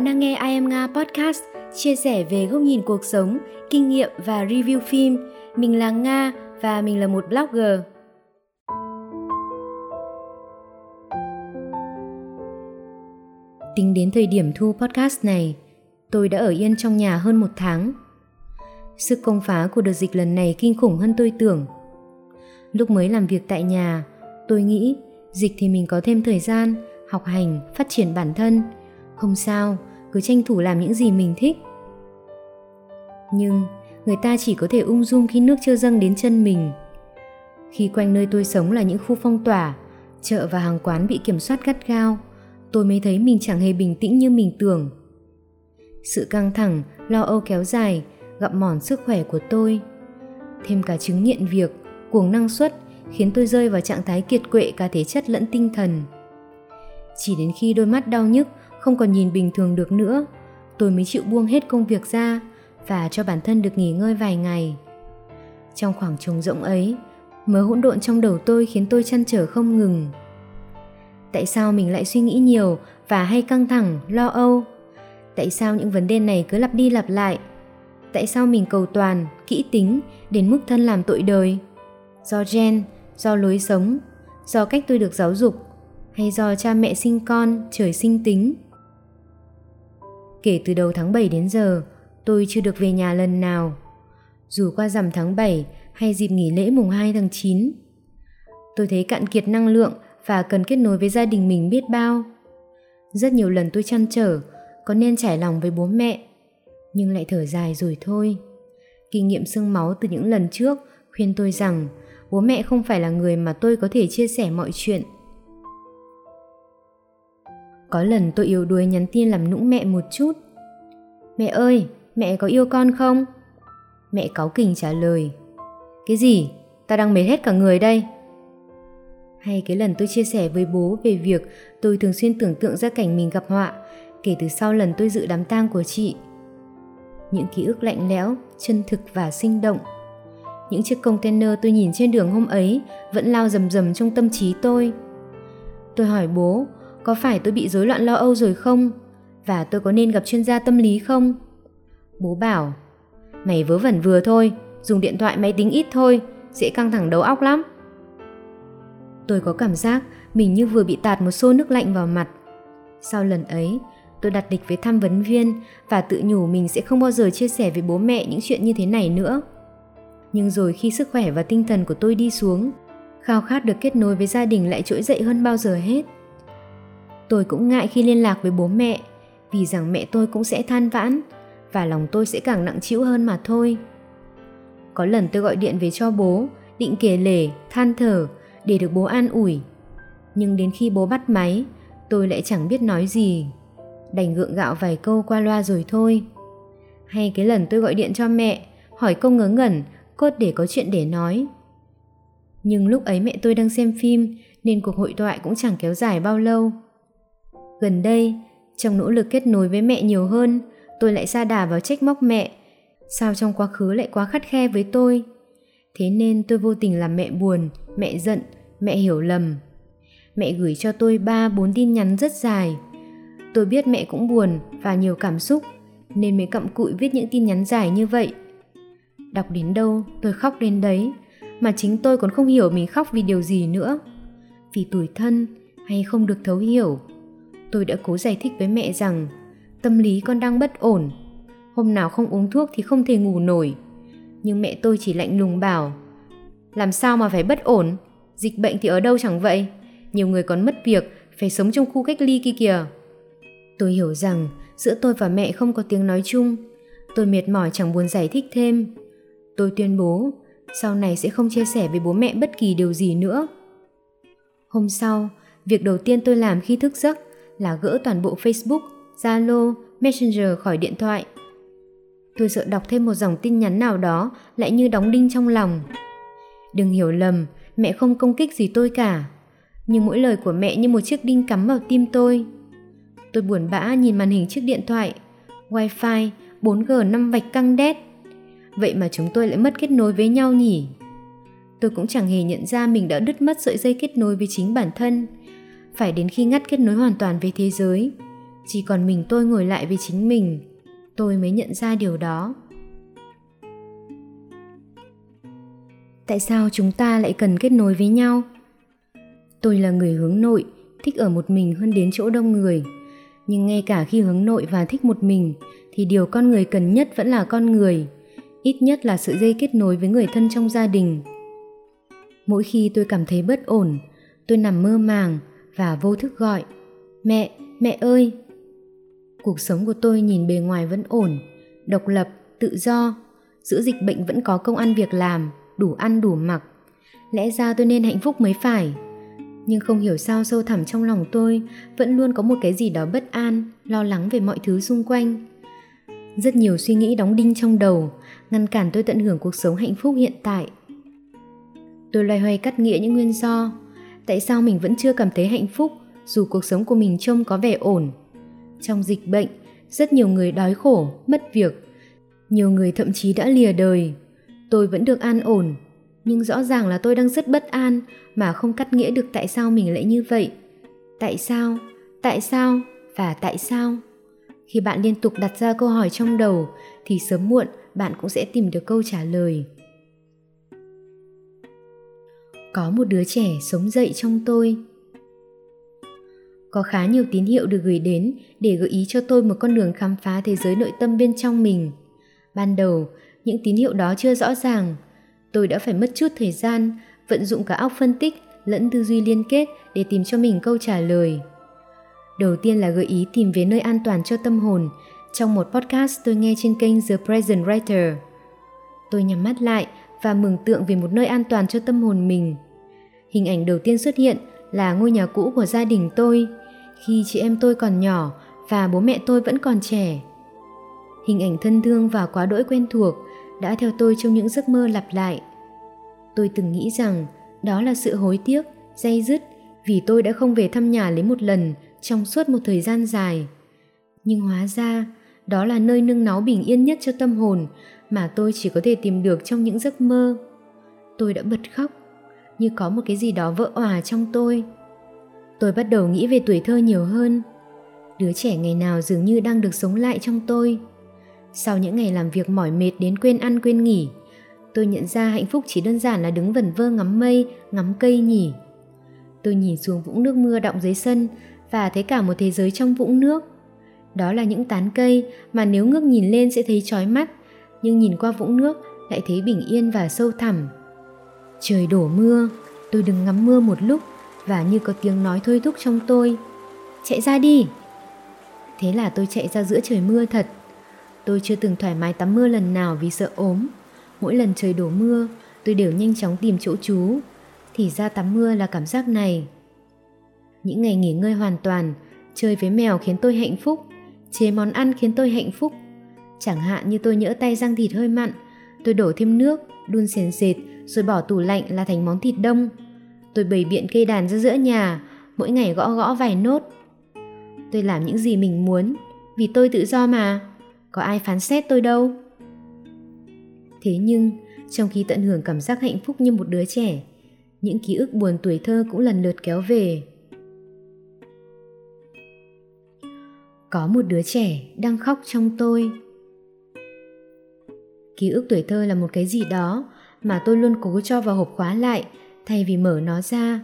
Bạn đang nghe I Am Nga Podcast, chia sẻ về góc nhìn cuộc sống, kinh nghiệm và review phim. Mình là Nga và mình là một blogger. Tính đến thời điểm thu podcast này, tôi đã ở yên trong nhà hơn một tháng. Sức công phá của đợt dịch lần này kinh khủng hơn tôi tưởng. Lúc mới làm việc tại nhà, tôi nghĩ dịch thì mình có thêm thời gian học hành, phát triển bản thân. Không sao, cứ tranh thủ làm những gì mình thích. Nhưng người ta chỉ có thể ung dung khi nước chưa dâng đến chân mình. Khi quanh nơi tôi sống là những khu phong tỏa, chợ và hàng quán bị kiểm soát gắt gao, tôi mới thấy mình chẳng hề bình tĩnh như mình tưởng. Sự căng thẳng, lo âu kéo dài, gặm mòn sức khỏe của tôi. Thêm cả chứng nghiện việc, cuồng năng suất khiến tôi rơi vào trạng thái kiệt quệ cả thể chất lẫn tinh thần. Chỉ đến khi đôi mắt đau nhức không còn nhìn bình thường được nữa, tôi mới chịu buông hết công việc ra và cho bản thân được nghỉ ngơi vài ngày. Trong khoảng trống rỗng ấy, mớ hỗn độn trong đầu tôi khiến tôi chăn trở không ngừng. Tại sao mình lại suy nghĩ nhiều và hay căng thẳng, lo âu? Tại sao những vấn đề này cứ lặp đi lặp lại? Tại sao mình cầu toàn, kỹ tính đến mức thân làm tội đời? Do gen, do lối sống, do cách tôi được giáo dục hay do cha mẹ sinh con trời sinh tính. Kể từ đầu tháng 7 đến giờ, tôi chưa được về nhà lần nào. Dù qua rằm tháng 7 hay dịp nghỉ lễ mùng 2 tháng 9. Tôi thấy cạn kiệt năng lượng và cần kết nối với gia đình mình biết bao. Rất nhiều lần tôi chăn trở có nên trải lòng với bố mẹ, nhưng lại thở dài rồi thôi. Kinh nghiệm sương máu từ những lần trước khuyên tôi rằng bố mẹ không phải là người mà tôi có thể chia sẻ mọi chuyện có lần tôi yếu đuối nhắn tin làm nũng mẹ một chút. Mẹ ơi, mẹ có yêu con không? Mẹ cáu kỉnh trả lời. Cái gì? Ta đang mệt hết cả người đây. Hay cái lần tôi chia sẻ với bố về việc tôi thường xuyên tưởng tượng ra cảnh mình gặp họa kể từ sau lần tôi dự đám tang của chị. Những ký ức lạnh lẽo, chân thực và sinh động. Những chiếc container tôi nhìn trên đường hôm ấy vẫn lao rầm rầm trong tâm trí tôi. Tôi hỏi bố có phải tôi bị rối loạn lo âu rồi không? Và tôi có nên gặp chuyên gia tâm lý không? Bố bảo, mày vớ vẩn vừa thôi, dùng điện thoại máy tính ít thôi, dễ căng thẳng đầu óc lắm. Tôi có cảm giác mình như vừa bị tạt một xô nước lạnh vào mặt. Sau lần ấy, tôi đặt địch với tham vấn viên và tự nhủ mình sẽ không bao giờ chia sẻ với bố mẹ những chuyện như thế này nữa. Nhưng rồi khi sức khỏe và tinh thần của tôi đi xuống, khao khát được kết nối với gia đình lại trỗi dậy hơn bao giờ hết. Tôi cũng ngại khi liên lạc với bố mẹ, vì rằng mẹ tôi cũng sẽ than vãn và lòng tôi sẽ càng nặng trĩu hơn mà thôi. Có lần tôi gọi điện về cho bố, định kể lể, than thở để được bố an ủi. Nhưng đến khi bố bắt máy, tôi lại chẳng biết nói gì. Đành gượng gạo vài câu qua loa rồi thôi. Hay cái lần tôi gọi điện cho mẹ, hỏi câu ngớ ngẩn, cốt để có chuyện để nói. Nhưng lúc ấy mẹ tôi đang xem phim nên cuộc hội thoại cũng chẳng kéo dài bao lâu. Gần đây, trong nỗ lực kết nối với mẹ nhiều hơn, tôi lại xa đà vào trách móc mẹ. Sao trong quá khứ lại quá khắt khe với tôi? Thế nên tôi vô tình làm mẹ buồn, mẹ giận, mẹ hiểu lầm. Mẹ gửi cho tôi ba bốn tin nhắn rất dài. Tôi biết mẹ cũng buồn và nhiều cảm xúc, nên mới cặm cụi viết những tin nhắn dài như vậy. Đọc đến đâu tôi khóc đến đấy, mà chính tôi còn không hiểu mình khóc vì điều gì nữa. Vì tủi thân hay không được thấu hiểu Tôi đã cố giải thích với mẹ rằng tâm lý con đang bất ổn. Hôm nào không uống thuốc thì không thể ngủ nổi. Nhưng mẹ tôi chỉ lạnh lùng bảo Làm sao mà phải bất ổn? Dịch bệnh thì ở đâu chẳng vậy? Nhiều người còn mất việc, phải sống trong khu cách ly kia kìa. Tôi hiểu rằng giữa tôi và mẹ không có tiếng nói chung. Tôi mệt mỏi chẳng buồn giải thích thêm. Tôi tuyên bố sau này sẽ không chia sẻ với bố mẹ bất kỳ điều gì nữa. Hôm sau, việc đầu tiên tôi làm khi thức giấc là gỡ toàn bộ Facebook, Zalo, Messenger khỏi điện thoại. Tôi sợ đọc thêm một dòng tin nhắn nào đó lại như đóng đinh trong lòng. Đừng hiểu lầm, mẹ không công kích gì tôi cả. Nhưng mỗi lời của mẹ như một chiếc đinh cắm vào tim tôi. Tôi buồn bã nhìn màn hình chiếc điện thoại. Wi-Fi, 4G 5 vạch căng đét. Vậy mà chúng tôi lại mất kết nối với nhau nhỉ? Tôi cũng chẳng hề nhận ra mình đã đứt mất sợi dây kết nối với chính bản thân phải đến khi ngắt kết nối hoàn toàn với thế giới. Chỉ còn mình tôi ngồi lại với chính mình, tôi mới nhận ra điều đó. Tại sao chúng ta lại cần kết nối với nhau? Tôi là người hướng nội, thích ở một mình hơn đến chỗ đông người. Nhưng ngay cả khi hướng nội và thích một mình, thì điều con người cần nhất vẫn là con người, ít nhất là sự dây kết nối với người thân trong gia đình. Mỗi khi tôi cảm thấy bất ổn, tôi nằm mơ màng và vô thức gọi, mẹ mẹ ơi. Cuộc sống của tôi nhìn bề ngoài vẫn ổn, độc lập, tự do. Giữa dịch bệnh vẫn có công ăn việc làm, đủ ăn đủ mặc. Lẽ ra tôi nên hạnh phúc mới phải. Nhưng không hiểu sao sâu thẳm trong lòng tôi vẫn luôn có một cái gì đó bất an, lo lắng về mọi thứ xung quanh. Rất nhiều suy nghĩ đóng đinh trong đầu, ngăn cản tôi tận hưởng cuộc sống hạnh phúc hiện tại. Tôi loay hoay cắt nghĩa những nguyên do tại sao mình vẫn chưa cảm thấy hạnh phúc dù cuộc sống của mình trông có vẻ ổn. Trong dịch bệnh, rất nhiều người đói khổ, mất việc. Nhiều người thậm chí đã lìa đời. Tôi vẫn được an ổn, nhưng rõ ràng là tôi đang rất bất an mà không cắt nghĩa được tại sao mình lại như vậy. Tại sao? Tại sao? Và tại sao? Khi bạn liên tục đặt ra câu hỏi trong đầu, thì sớm muộn bạn cũng sẽ tìm được câu trả lời có một đứa trẻ sống dậy trong tôi. Có khá nhiều tín hiệu được gửi đến để gợi ý cho tôi một con đường khám phá thế giới nội tâm bên trong mình. Ban đầu, những tín hiệu đó chưa rõ ràng. Tôi đã phải mất chút thời gian vận dụng cả óc phân tích lẫn tư duy liên kết để tìm cho mình câu trả lời. Đầu tiên là gợi ý tìm về nơi an toàn cho tâm hồn trong một podcast tôi nghe trên kênh The Present Writer. Tôi nhắm mắt lại và mường tượng về một nơi an toàn cho tâm hồn mình. Hình ảnh đầu tiên xuất hiện là ngôi nhà cũ của gia đình tôi khi chị em tôi còn nhỏ và bố mẹ tôi vẫn còn trẻ. Hình ảnh thân thương và quá đỗi quen thuộc đã theo tôi trong những giấc mơ lặp lại. Tôi từng nghĩ rằng đó là sự hối tiếc, dây dứt vì tôi đã không về thăm nhà lấy một lần trong suốt một thời gian dài. Nhưng hóa ra, đó là nơi nương náu bình yên nhất cho tâm hồn mà tôi chỉ có thể tìm được trong những giấc mơ. Tôi đã bật khóc, như có một cái gì đó vỡ òa trong tôi. Tôi bắt đầu nghĩ về tuổi thơ nhiều hơn. Đứa trẻ ngày nào dường như đang được sống lại trong tôi. Sau những ngày làm việc mỏi mệt đến quên ăn quên nghỉ, tôi nhận ra hạnh phúc chỉ đơn giản là đứng vẩn vơ ngắm mây, ngắm cây nhỉ. Tôi nhìn xuống vũng nước mưa đọng dưới sân và thấy cả một thế giới trong vũng nước. Đó là những tán cây mà nếu ngước nhìn lên sẽ thấy chói mắt, nhưng nhìn qua vũng nước lại thấy bình yên và sâu thẳm. Trời đổ mưa, tôi đừng ngắm mưa một lúc và như có tiếng nói thôi thúc trong tôi. Chạy ra đi! Thế là tôi chạy ra giữa trời mưa thật. Tôi chưa từng thoải mái tắm mưa lần nào vì sợ ốm. Mỗi lần trời đổ mưa, tôi đều nhanh chóng tìm chỗ trú. Thì ra tắm mưa là cảm giác này. Những ngày nghỉ ngơi hoàn toàn, chơi với mèo khiến tôi hạnh phúc, chế món ăn khiến tôi hạnh phúc. Chẳng hạn như tôi nhỡ tay rang thịt hơi mặn, tôi đổ thêm nước, đun sền sệt rồi bỏ tủ lạnh là thành món thịt đông. Tôi bày biện cây đàn ra giữa nhà, mỗi ngày gõ gõ vài nốt. Tôi làm những gì mình muốn, vì tôi tự do mà, có ai phán xét tôi đâu. Thế nhưng, trong khi tận hưởng cảm giác hạnh phúc như một đứa trẻ, những ký ức buồn tuổi thơ cũng lần lượt kéo về. có một đứa trẻ đang khóc trong tôi ký ức tuổi thơ là một cái gì đó mà tôi luôn cố cho vào hộp khóa lại thay vì mở nó ra.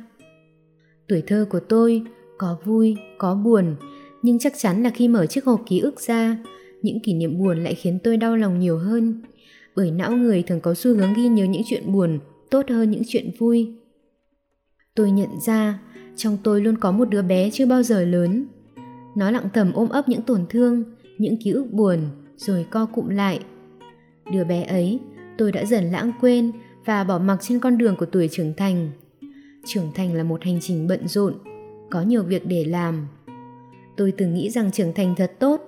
Tuổi thơ của tôi có vui có buồn nhưng chắc chắn là khi mở chiếc hộp ký ức ra những kỷ niệm buồn lại khiến tôi đau lòng nhiều hơn. Bởi não người thường có xu hướng ghi nhớ những chuyện buồn tốt hơn những chuyện vui. Tôi nhận ra trong tôi luôn có một đứa bé chưa bao giờ lớn. Nó lặng thầm ôm ấp những tổn thương, những ký ức buồn, rồi co cụm lại. Đứa bé ấy, tôi đã dần lãng quên và bỏ mặc trên con đường của tuổi trưởng thành. Trưởng thành là một hành trình bận rộn, có nhiều việc để làm. Tôi từng nghĩ rằng trưởng thành thật tốt,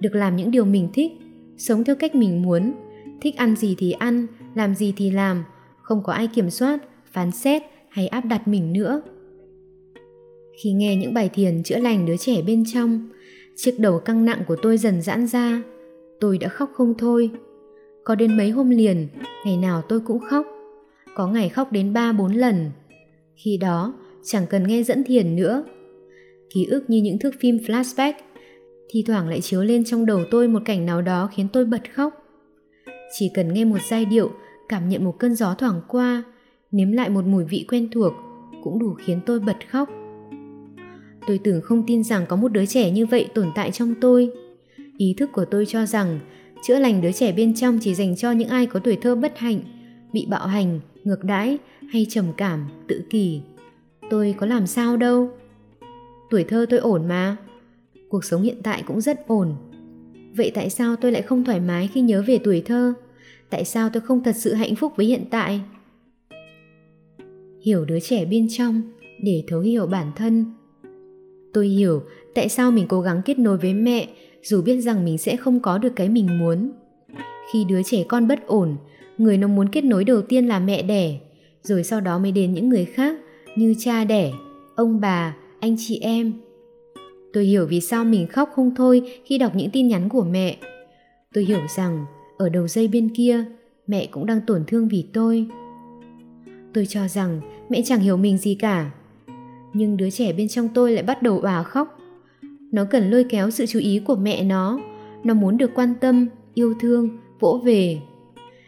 được làm những điều mình thích, sống theo cách mình muốn, thích ăn gì thì ăn, làm gì thì làm, không có ai kiểm soát, phán xét hay áp đặt mình nữa. Khi nghe những bài thiền chữa lành đứa trẻ bên trong, chiếc đầu căng nặng của tôi dần giãn ra. Tôi đã khóc không thôi. Có đến mấy hôm liền, ngày nào tôi cũng khóc. Có ngày khóc đến 3-4 lần. Khi đó, chẳng cần nghe dẫn thiền nữa. Ký ức như những thước phim flashback, thi thoảng lại chiếu lên trong đầu tôi một cảnh nào đó khiến tôi bật khóc. Chỉ cần nghe một giai điệu, cảm nhận một cơn gió thoảng qua, nếm lại một mùi vị quen thuộc cũng đủ khiến tôi bật khóc. Tôi tưởng không tin rằng có một đứa trẻ như vậy tồn tại trong tôi. Ý thức của tôi cho rằng chữa lành đứa trẻ bên trong chỉ dành cho những ai có tuổi thơ bất hạnh, bị bạo hành, ngược đãi hay trầm cảm, tự kỷ. Tôi có làm sao đâu. Tuổi thơ tôi ổn mà. Cuộc sống hiện tại cũng rất ổn. Vậy tại sao tôi lại không thoải mái khi nhớ về tuổi thơ? Tại sao tôi không thật sự hạnh phúc với hiện tại? Hiểu đứa trẻ bên trong để thấu hiểu bản thân. Tôi hiểu tại sao mình cố gắng kết nối với mẹ dù biết rằng mình sẽ không có được cái mình muốn. Khi đứa trẻ con bất ổn, người nó muốn kết nối đầu tiên là mẹ đẻ, rồi sau đó mới đến những người khác như cha đẻ, ông bà, anh chị em. Tôi hiểu vì sao mình khóc không thôi khi đọc những tin nhắn của mẹ. Tôi hiểu rằng ở đầu dây bên kia, mẹ cũng đang tổn thương vì tôi. Tôi cho rằng mẹ chẳng hiểu mình gì cả. Nhưng đứa trẻ bên trong tôi lại bắt đầu òa khóc. Nó cần lôi kéo sự chú ý của mẹ nó. Nó muốn được quan tâm, yêu thương, vỗ về.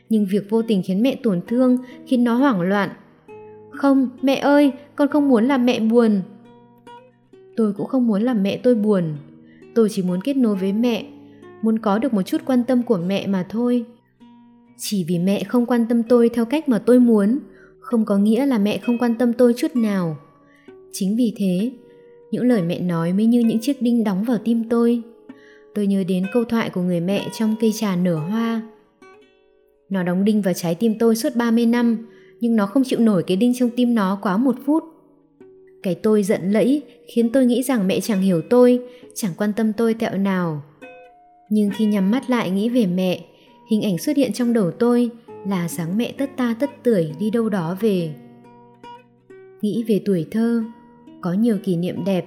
Nhưng việc vô tình khiến mẹ tổn thương khiến nó hoảng loạn. Không, mẹ ơi, con không muốn làm mẹ buồn. Tôi cũng không muốn làm mẹ tôi buồn. Tôi chỉ muốn kết nối với mẹ, muốn có được một chút quan tâm của mẹ mà thôi. Chỉ vì mẹ không quan tâm tôi theo cách mà tôi muốn, không có nghĩa là mẹ không quan tâm tôi chút nào. Chính vì thế, những lời mẹ nói mới như những chiếc đinh đóng vào tim tôi. Tôi nhớ đến câu thoại của người mẹ trong cây trà nở hoa. Nó đóng đinh vào trái tim tôi suốt 30 năm, nhưng nó không chịu nổi cái đinh trong tim nó quá một phút. Cái tôi giận lẫy khiến tôi nghĩ rằng mẹ chẳng hiểu tôi, chẳng quan tâm tôi tẹo nào. Nhưng khi nhắm mắt lại nghĩ về mẹ, hình ảnh xuất hiện trong đầu tôi là dáng mẹ tất ta tất tưởi đi đâu đó về. Nghĩ về tuổi thơ, có nhiều kỷ niệm đẹp,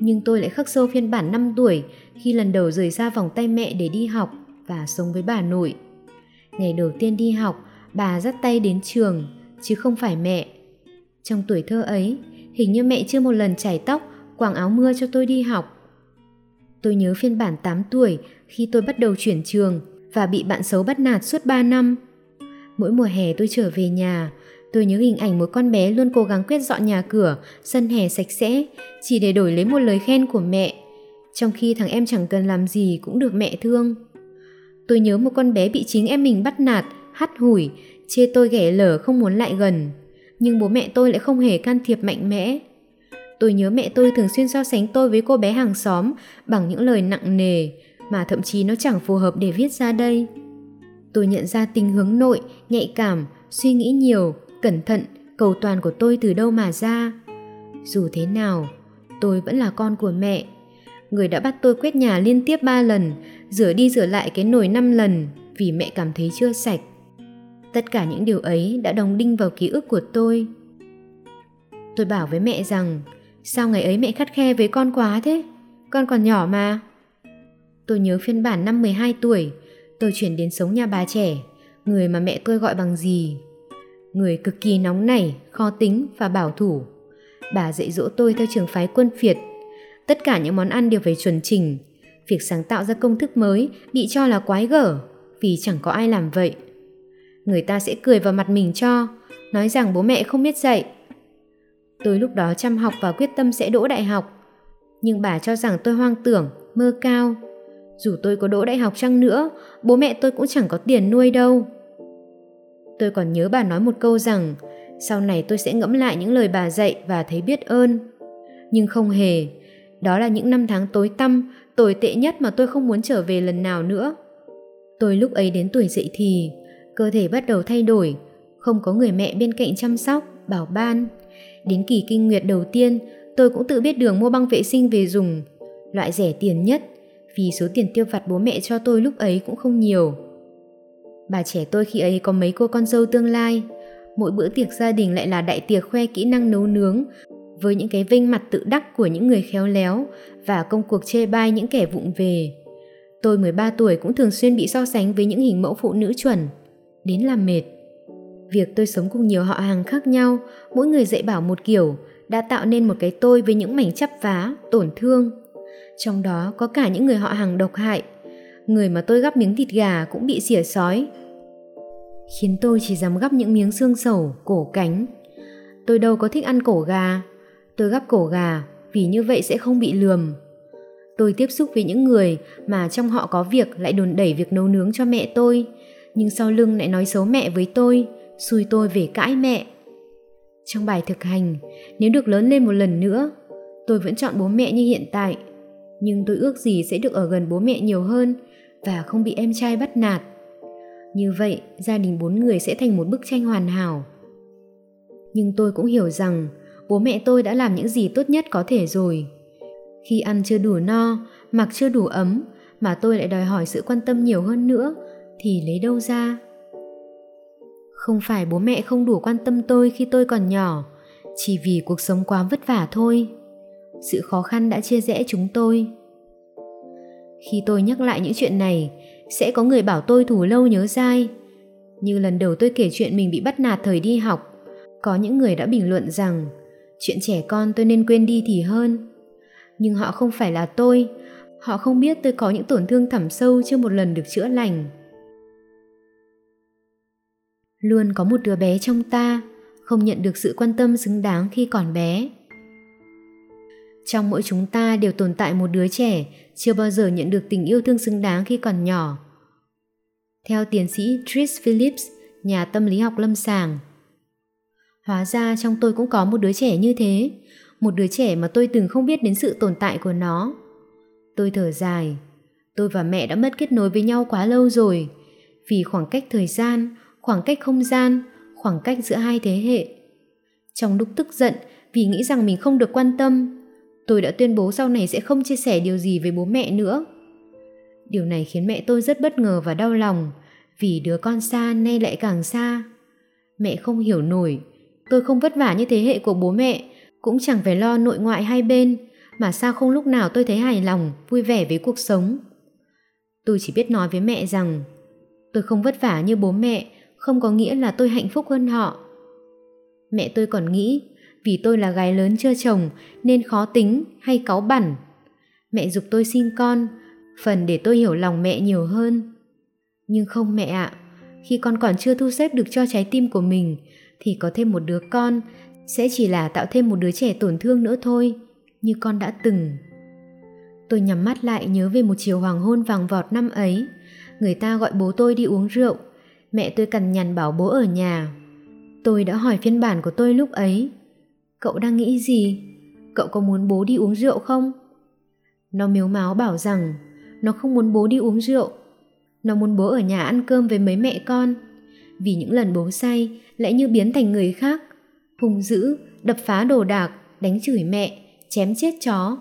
nhưng tôi lại khắc sâu phiên bản 5 tuổi khi lần đầu rời xa vòng tay mẹ để đi học và sống với bà nội. Ngày đầu tiên đi học, bà dắt tay đến trường, chứ không phải mẹ. Trong tuổi thơ ấy, hình như mẹ chưa một lần chải tóc, quàng áo mưa cho tôi đi học. Tôi nhớ phiên bản 8 tuổi khi tôi bắt đầu chuyển trường và bị bạn xấu bắt nạt suốt 3 năm. Mỗi mùa hè tôi trở về nhà, tôi nhớ hình ảnh một con bé luôn cố gắng quét dọn nhà cửa, sân hè sạch sẽ, chỉ để đổi lấy một lời khen của mẹ, trong khi thằng em chẳng cần làm gì cũng được mẹ thương. Tôi nhớ một con bé bị chính em mình bắt nạt, hắt hủi, chê tôi ghẻ lở không muốn lại gần. Nhưng bố mẹ tôi lại không hề can thiệp mạnh mẽ. Tôi nhớ mẹ tôi thường xuyên so sánh tôi với cô bé hàng xóm bằng những lời nặng nề mà thậm chí nó chẳng phù hợp để viết ra đây. Tôi nhận ra tình hướng nội, nhạy cảm, suy nghĩ nhiều, cẩn thận, cầu toàn của tôi từ đâu mà ra. Dù thế nào, tôi vẫn là con của mẹ. Người đã bắt tôi quét nhà liên tiếp 3 lần, rửa đi rửa lại cái nồi 5 lần vì mẹ cảm thấy chưa sạch. Tất cả những điều ấy đã đóng đinh vào ký ức của tôi. Tôi bảo với mẹ rằng, sao ngày ấy mẹ khắt khe với con quá thế? Con còn nhỏ mà. Tôi nhớ phiên bản năm 12 tuổi, tôi chuyển đến sống nhà bà trẻ, người mà mẹ tôi gọi bằng gì. Người cực kỳ nóng nảy, khó tính và bảo thủ. Bà dạy dỗ tôi theo trường phái quân phiệt. Tất cả những món ăn đều phải chuẩn chỉnh. Việc sáng tạo ra công thức mới bị cho là quái gở vì chẳng có ai làm vậy. Người ta sẽ cười vào mặt mình cho, nói rằng bố mẹ không biết dạy. Tôi lúc đó chăm học và quyết tâm sẽ đỗ đại học. Nhưng bà cho rằng tôi hoang tưởng, mơ cao dù tôi có đỗ đại học chăng nữa, bố mẹ tôi cũng chẳng có tiền nuôi đâu. Tôi còn nhớ bà nói một câu rằng sau này tôi sẽ ngẫm lại những lời bà dạy và thấy biết ơn. Nhưng không hề, đó là những năm tháng tối tăm, tồi tệ nhất mà tôi không muốn trở về lần nào nữa. Tôi lúc ấy đến tuổi dậy thì, cơ thể bắt đầu thay đổi, không có người mẹ bên cạnh chăm sóc, bảo ban. Đến kỳ kinh nguyệt đầu tiên, tôi cũng tự biết đường mua băng vệ sinh về dùng, loại rẻ tiền nhất, vì số tiền tiêu vặt bố mẹ cho tôi lúc ấy cũng không nhiều. Bà trẻ tôi khi ấy có mấy cô con dâu tương lai, mỗi bữa tiệc gia đình lại là đại tiệc khoe kỹ năng nấu nướng, với những cái vinh mặt tự đắc của những người khéo léo và công cuộc chê bai những kẻ vụng về. Tôi 13 tuổi cũng thường xuyên bị so sánh với những hình mẫu phụ nữ chuẩn, đến làm mệt. Việc tôi sống cùng nhiều họ hàng khác nhau, mỗi người dạy bảo một kiểu, đã tạo nên một cái tôi với những mảnh chắp vá, tổn thương, Trong đó có cả những người họ hàng độc hại. Người mà tôi gắp miếng thịt gà cũng bị xỉa sói. Khiến tôi chỉ dám gắp những miếng xương sầu, cổ cánh. Tôi đâu có thích ăn cổ gà. Tôi gắp cổ gà vì như vậy sẽ không bị lườm. Tôi tiếp xúc với những người mà trong họ có việc lại đồn đẩy việc nấu nướng cho mẹ tôi, nhưng sau lưng lại nói xấu mẹ với tôi, xui tôi về cãi mẹ. Trong bài thực hành, nếu được lớn lên một lần nữa, tôi vẫn chọn bố mẹ như hiện tại, nhưng tôi ước gì sẽ được ở gần bố mẹ nhiều hơn và không bị em trai bắt nạt. Như vậy, gia đình bốn người sẽ thành một bức tranh hoàn hảo. Nhưng tôi cũng hiểu rằng bố mẹ tôi đã làm những gì tốt nhất có thể rồi. Khi ăn chưa đủ no, mặc chưa đủ ấm, mà tôi lại đòi hỏi sự quan tâm nhiều hơn nữa, thì lấy đâu ra? Không phải bố mẹ không đủ quan tâm tôi khi tôi còn nhỏ, chỉ vì cuộc sống quá vất vả thôi. Sự khó khăn đã chia rẽ chúng tôi. Khi tôi nhắc lại những chuyện này, sẽ có người bảo tôi thủ lâu nhớ dai. Như lần đầu tôi kể chuyện mình bị bắt nạt thời đi học, có những người đã bình luận rằng chuyện trẻ con tôi nên quên đi thì hơn. Nhưng họ không phải là tôi, họ không biết tôi có những tổn thương thẳm sâu chưa một lần được chữa lành. Luôn có một đứa bé trong ta, không nhận được sự quan tâm xứng đáng khi còn bé. Trong mỗi chúng ta đều tồn tại một đứa trẻ chưa bao giờ nhận được tình yêu thương xứng đáng khi còn nhỏ. Theo tiến sĩ tris Phillips, nhà tâm lý học lâm sàng, Hóa ra trong tôi cũng có một đứa trẻ như thế, một đứa trẻ mà tôi từng không biết đến sự tồn tại của nó. Tôi thở dài, tôi và mẹ đã mất kết nối với nhau quá lâu rồi, vì khoảng cách thời gian, khoảng cách không gian, khoảng cách giữa hai thế hệ. Trong lúc tức giận vì nghĩ rằng mình không được quan tâm, tôi đã tuyên bố sau này sẽ không chia sẻ điều gì với bố mẹ nữa. Điều này khiến mẹ tôi rất bất ngờ và đau lòng, vì đứa con xa nay lại càng xa. Mẹ không hiểu nổi, tôi không vất vả như thế hệ của bố mẹ, cũng chẳng phải lo nội ngoại hai bên, mà sao không lúc nào tôi thấy hài lòng, vui vẻ với cuộc sống. Tôi chỉ biết nói với mẹ rằng tôi không vất vả như bố mẹ, không có nghĩa là tôi hạnh phúc hơn họ. Mẹ tôi còn nghĩ vì tôi là gái lớn chưa chồng nên khó tính hay cáu bẩn. Mẹ dục tôi sinh con, phần để tôi hiểu lòng mẹ nhiều hơn. Nhưng không mẹ ạ, khi con còn chưa thu xếp được cho trái tim của mình thì có thêm một đứa con sẽ chỉ là tạo thêm một đứa trẻ tổn thương nữa thôi, như con đã từng. Tôi nhắm mắt lại nhớ về một chiều hoàng hôn vàng vọt năm ấy. Người ta gọi bố tôi đi uống rượu. Mẹ tôi cằn nhằn bảo bố ở nhà. Tôi đã hỏi phiên bản của tôi lúc ấy. Cậu đang nghĩ gì? Cậu có muốn bố đi uống rượu không? Nó miếu máu bảo rằng nó không muốn bố đi uống rượu. Nó muốn bố ở nhà ăn cơm với mấy mẹ con. Vì những lần bố say lại như biến thành người khác hung dữ, đập phá đồ đạc, đánh chửi mẹ, chém chết chó.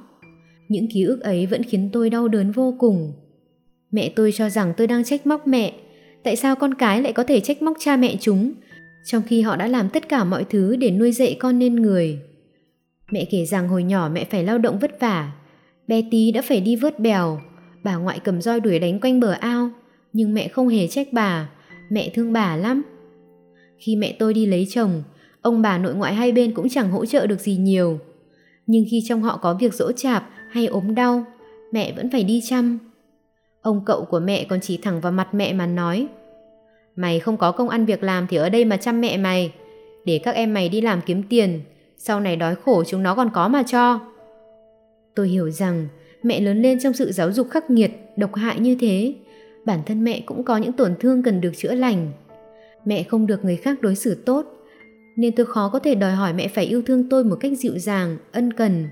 Những ký ức ấy vẫn khiến tôi đau đớn vô cùng. Mẹ tôi cho rằng tôi đang trách móc mẹ. Tại sao con cái lại có thể trách móc cha mẹ chúng, trong khi họ đã làm tất cả mọi thứ để nuôi dạy con nên người. Mẹ kể rằng hồi nhỏ mẹ phải lao động vất vả. Bé tí đã phải đi vớt bèo, bà ngoại cầm roi đuổi đánh quanh bờ ao, nhưng mẹ không hề trách bà, mẹ thương bà lắm. Khi mẹ tôi đi lấy chồng, Ông bà nội ngoại hai bên cũng chẳng hỗ trợ được gì nhiều. Nhưng khi trong họ có việc dỗ chạp hay ốm đau, mẹ vẫn phải đi chăm. Ông cậu của mẹ còn chỉ thẳng vào mặt mẹ mà nói Mày không có công ăn việc làm thì ở đây mà chăm mẹ mày. Để các em mày đi làm kiếm tiền Sau này đói khổ chúng nó còn có mà cho. Tôi hiểu rằng mẹ lớn lên trong sự giáo dục khắc nghiệt, độc hại như thế. Bản thân mẹ cũng có những tổn thương cần được chữa lành. Mẹ không được người khác đối xử tốt nên tôi khó có thể đòi hỏi mẹ phải yêu thương tôi một cách dịu dàng, ân cần.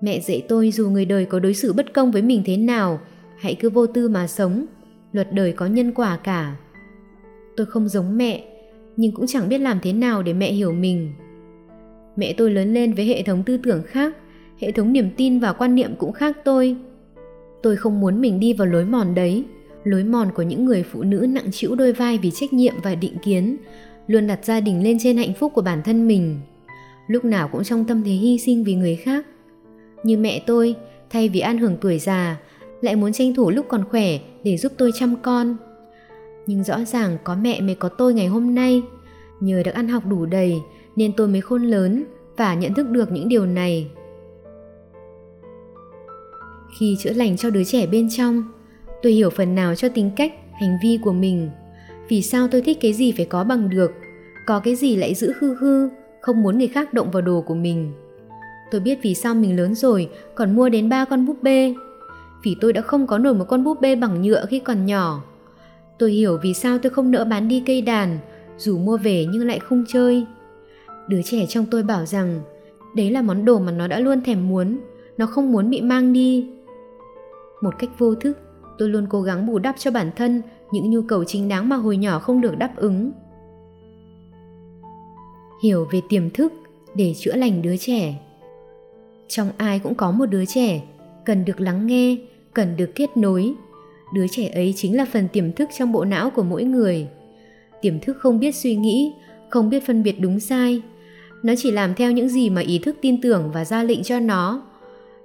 Mẹ dạy tôi dù người đời có đối xử bất công với mình thế nào, hãy cứ vô tư mà sống, luật đời có nhân quả cả. Tôi không giống mẹ, nhưng cũng chẳng biết làm thế nào để mẹ hiểu mình. Mẹ tôi lớn lên với hệ thống tư tưởng khác, hệ thống niềm tin và quan niệm cũng khác tôi. Tôi không muốn mình đi vào lối mòn đấy, lối mòn của những người phụ nữ nặng chịu đôi vai vì trách nhiệm và định kiến, luôn đặt gia đình lên trên hạnh phúc của bản thân mình lúc nào cũng trong tâm thế hy sinh vì người khác như mẹ tôi thay vì an hưởng tuổi già lại muốn tranh thủ lúc còn khỏe để giúp tôi chăm con nhưng rõ ràng có mẹ mới có tôi ngày hôm nay nhờ được ăn học đủ đầy nên tôi mới khôn lớn và nhận thức được những điều này Khi chữa lành cho đứa trẻ bên trong, tôi hiểu phần nào cho tính cách, hành vi của mình. Vì sao tôi thích cái gì phải có bằng được, có cái gì lại giữ hư hư, không muốn người khác động vào đồ của mình. Tôi biết vì sao mình lớn rồi còn mua đến ba con búp bê. Vì tôi đã không có nổi một con búp bê bằng nhựa khi còn nhỏ. Tôi hiểu vì sao tôi không nỡ bán đi cây đàn, dù mua về nhưng lại không chơi. Đứa trẻ trong tôi bảo rằng đấy là món đồ mà nó đã luôn thèm muốn, nó không muốn bị mang đi. Một cách vô thức, tôi luôn cố gắng bù đắp cho bản thân những nhu cầu chính đáng mà hồi nhỏ không được đáp ứng. Hiểu về tiềm thức để chữa lành đứa trẻ. Trong ai cũng có một đứa trẻ cần được lắng nghe, cần được kết nối. Đứa trẻ ấy chính là phần tiềm thức trong bộ não của mỗi người. Tiềm thức không biết suy nghĩ, không biết phân biệt đúng sai. Nó chỉ làm theo những gì mà ý thức tin tưởng và ra lệnh cho nó.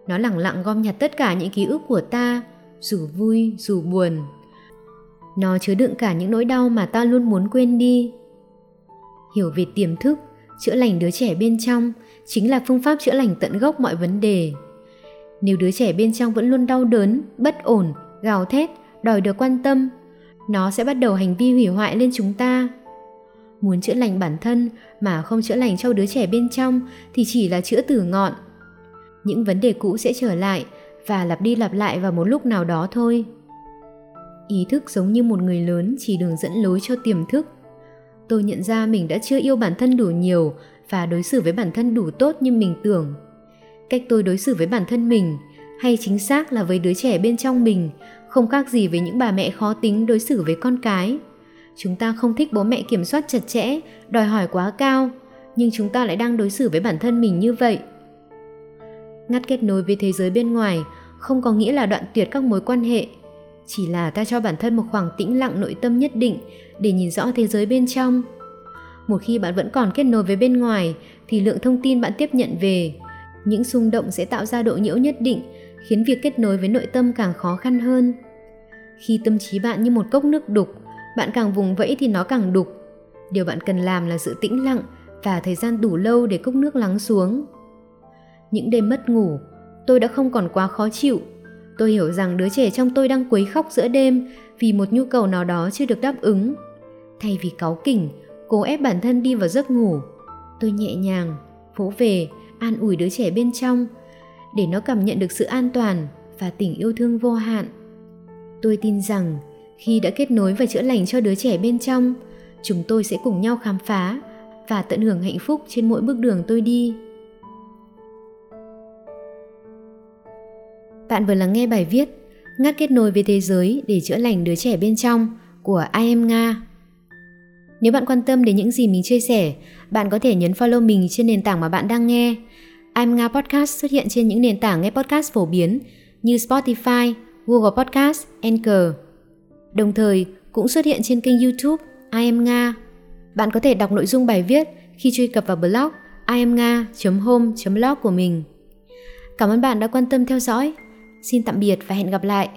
Nó lẳng lặng gom nhặt tất cả những ký ức của ta, dù vui, dù buồn. Nó chứa đựng cả những nỗi đau mà ta luôn muốn quên đi. Hiểu về tiềm thức, chữa lành đứa trẻ bên trong chính là phương pháp chữa lành tận gốc mọi vấn đề. Nếu đứa trẻ bên trong vẫn luôn đau đớn, bất ổn, gào thét, đòi được quan tâm, nó sẽ bắt đầu hành vi hủy hoại lên chúng ta. Muốn chữa lành bản thân mà không chữa lành cho đứa trẻ bên trong thì chỉ là chữa từ ngọn. Những vấn đề cũ sẽ trở lại và lặp đi lặp lại vào một lúc nào đó thôi. Ý thức giống như một người lớn chỉ đường dẫn lối cho tiềm thức. Tôi nhận ra mình đã chưa yêu bản thân đủ nhiều và đối xử với bản thân đủ tốt như mình tưởng cách tôi đối xử với bản thân mình hay chính xác là với đứa trẻ bên trong mình không khác gì với những bà mẹ khó tính đối xử với con cái. Chúng ta không thích bố mẹ kiểm soát chặt chẽ, đòi hỏi quá cao, nhưng chúng ta lại đang đối xử với bản thân mình như vậy. Ngắt kết nối với thế giới bên ngoài không có nghĩa là đoạn tuyệt các mối quan hệ, chỉ là ta cho bản thân một khoảng tĩnh lặng nội tâm nhất định để nhìn rõ thế giới bên trong. Một khi bạn vẫn còn kết nối với bên ngoài thì lượng thông tin bạn tiếp nhận về, những xung động sẽ tạo ra độ nhiễu nhất định khiến việc kết nối với nội tâm càng khó khăn hơn. Khi tâm trí bạn như một cốc nước đục, bạn càng vùng vẫy thì nó càng đục. Điều bạn cần làm là sự tĩnh lặng và thời gian đủ lâu để cốc nước lắng xuống. Những đêm mất ngủ, tôi đã không còn quá khó chịu. Tôi hiểu rằng đứa trẻ trong tôi đang quấy khóc giữa đêm vì một nhu cầu nào đó chưa được đáp ứng. Thay vì cáu kỉnh, cố ép bản thân đi vào giấc ngủ, tôi nhẹ nhàng, vỗ về, an ủi đứa trẻ bên trong để nó cảm nhận được sự an toàn và tình yêu thương vô hạn. Tôi tin rằng khi đã kết nối và chữa lành cho đứa trẻ bên trong chúng tôi sẽ cùng nhau khám phá và tận hưởng hạnh phúc trên mỗi bước đường tôi đi. Bạn vừa lắng nghe bài viết ngắt kết nối với thế giới để chữa lành đứa trẻ bên trong của I am Nga. Nếu bạn quan tâm đến những gì mình chia sẻ, bạn có thể nhấn follow mình trên nền tảng mà bạn đang nghe. I'm Nga Podcast xuất hiện trên những nền tảng nghe podcast phổ biến như Spotify, Google Podcast, Anchor. Đồng thời, cũng xuất hiện trên kênh YouTube I am Nga. Bạn có thể đọc nội dung bài viết khi truy cập vào blog iamnga.home.blog của mình. Cảm ơn bạn đã quan tâm theo dõi. Xin tạm biệt và hẹn gặp lại.